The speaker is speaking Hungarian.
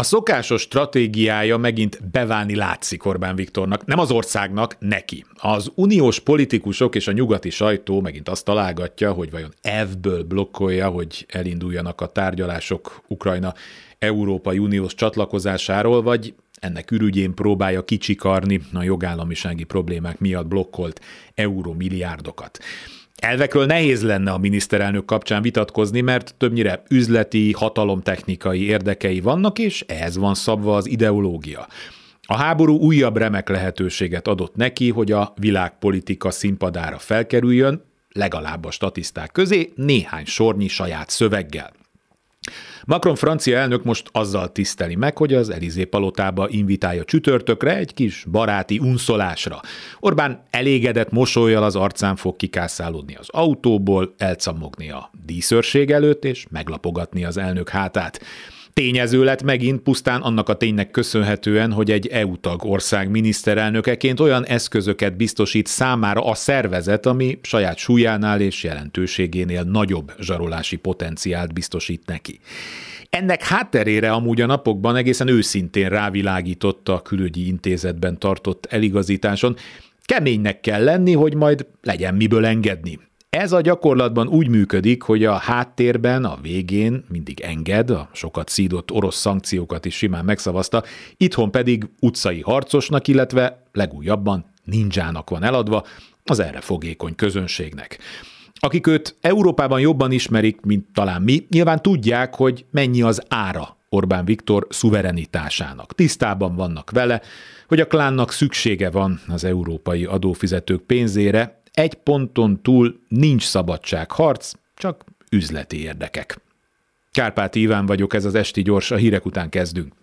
A szokásos stratégiája megint beválni látszik Orbán Viktornak, nem az országnak, neki. Az uniós politikusok és a nyugati sajtó megint azt találgatja, hogy vajon elvből blokkolja, hogy elinduljanak a tárgyalások Ukrajna Európai Uniós csatlakozásáról, vagy ennek ürügyén próbálja kicsikarni a jogállamisági problémák miatt blokkolt euromilliárdokat. Elvekről nehéz lenne a miniszterelnök kapcsán vitatkozni, mert többnyire üzleti, hatalomtechnikai érdekei vannak, és ehhez van szabva az ideológia. A háború újabb remek lehetőséget adott neki, hogy a világpolitika színpadára felkerüljön, legalább a statiszták közé, néhány sornyi saját szöveggel. Macron francia elnök most azzal tiszteli meg, hogy az Elizé palotába invitálja csütörtökre egy kis baráti unszolásra. Orbán elégedett mosolyjal az arcán fog kikászálódni az autóból, elcammogni a díszőrség előtt és meglapogatni az elnök hátát. Tényező lett megint pusztán annak a ténynek köszönhetően, hogy egy EU-tag ország miniszterelnökeként olyan eszközöket biztosít számára a szervezet, ami saját súlyánál és jelentőségénél nagyobb zsarolási potenciált biztosít neki. Ennek hátterére amúgy a napokban egészen őszintén rávilágított a külügyi intézetben tartott eligazításon, keménynek kell lenni, hogy majd legyen miből engedni. Ez a gyakorlatban úgy működik, hogy a háttérben, a végén mindig enged, a sokat szídott orosz szankciókat is simán megszavazta, itthon pedig utcai harcosnak, illetve legújabban ninjának van eladva az erre fogékony közönségnek. Akik őt Európában jobban ismerik, mint talán mi, nyilván tudják, hogy mennyi az ára Orbán Viktor szuverenitásának. Tisztában vannak vele, hogy a klánnak szüksége van az európai adófizetők pénzére, egy ponton túl nincs szabadságharc, csak üzleti érdekek. Kárpáti Iván vagyok, ez az Esti Gyors, a hírek után kezdünk.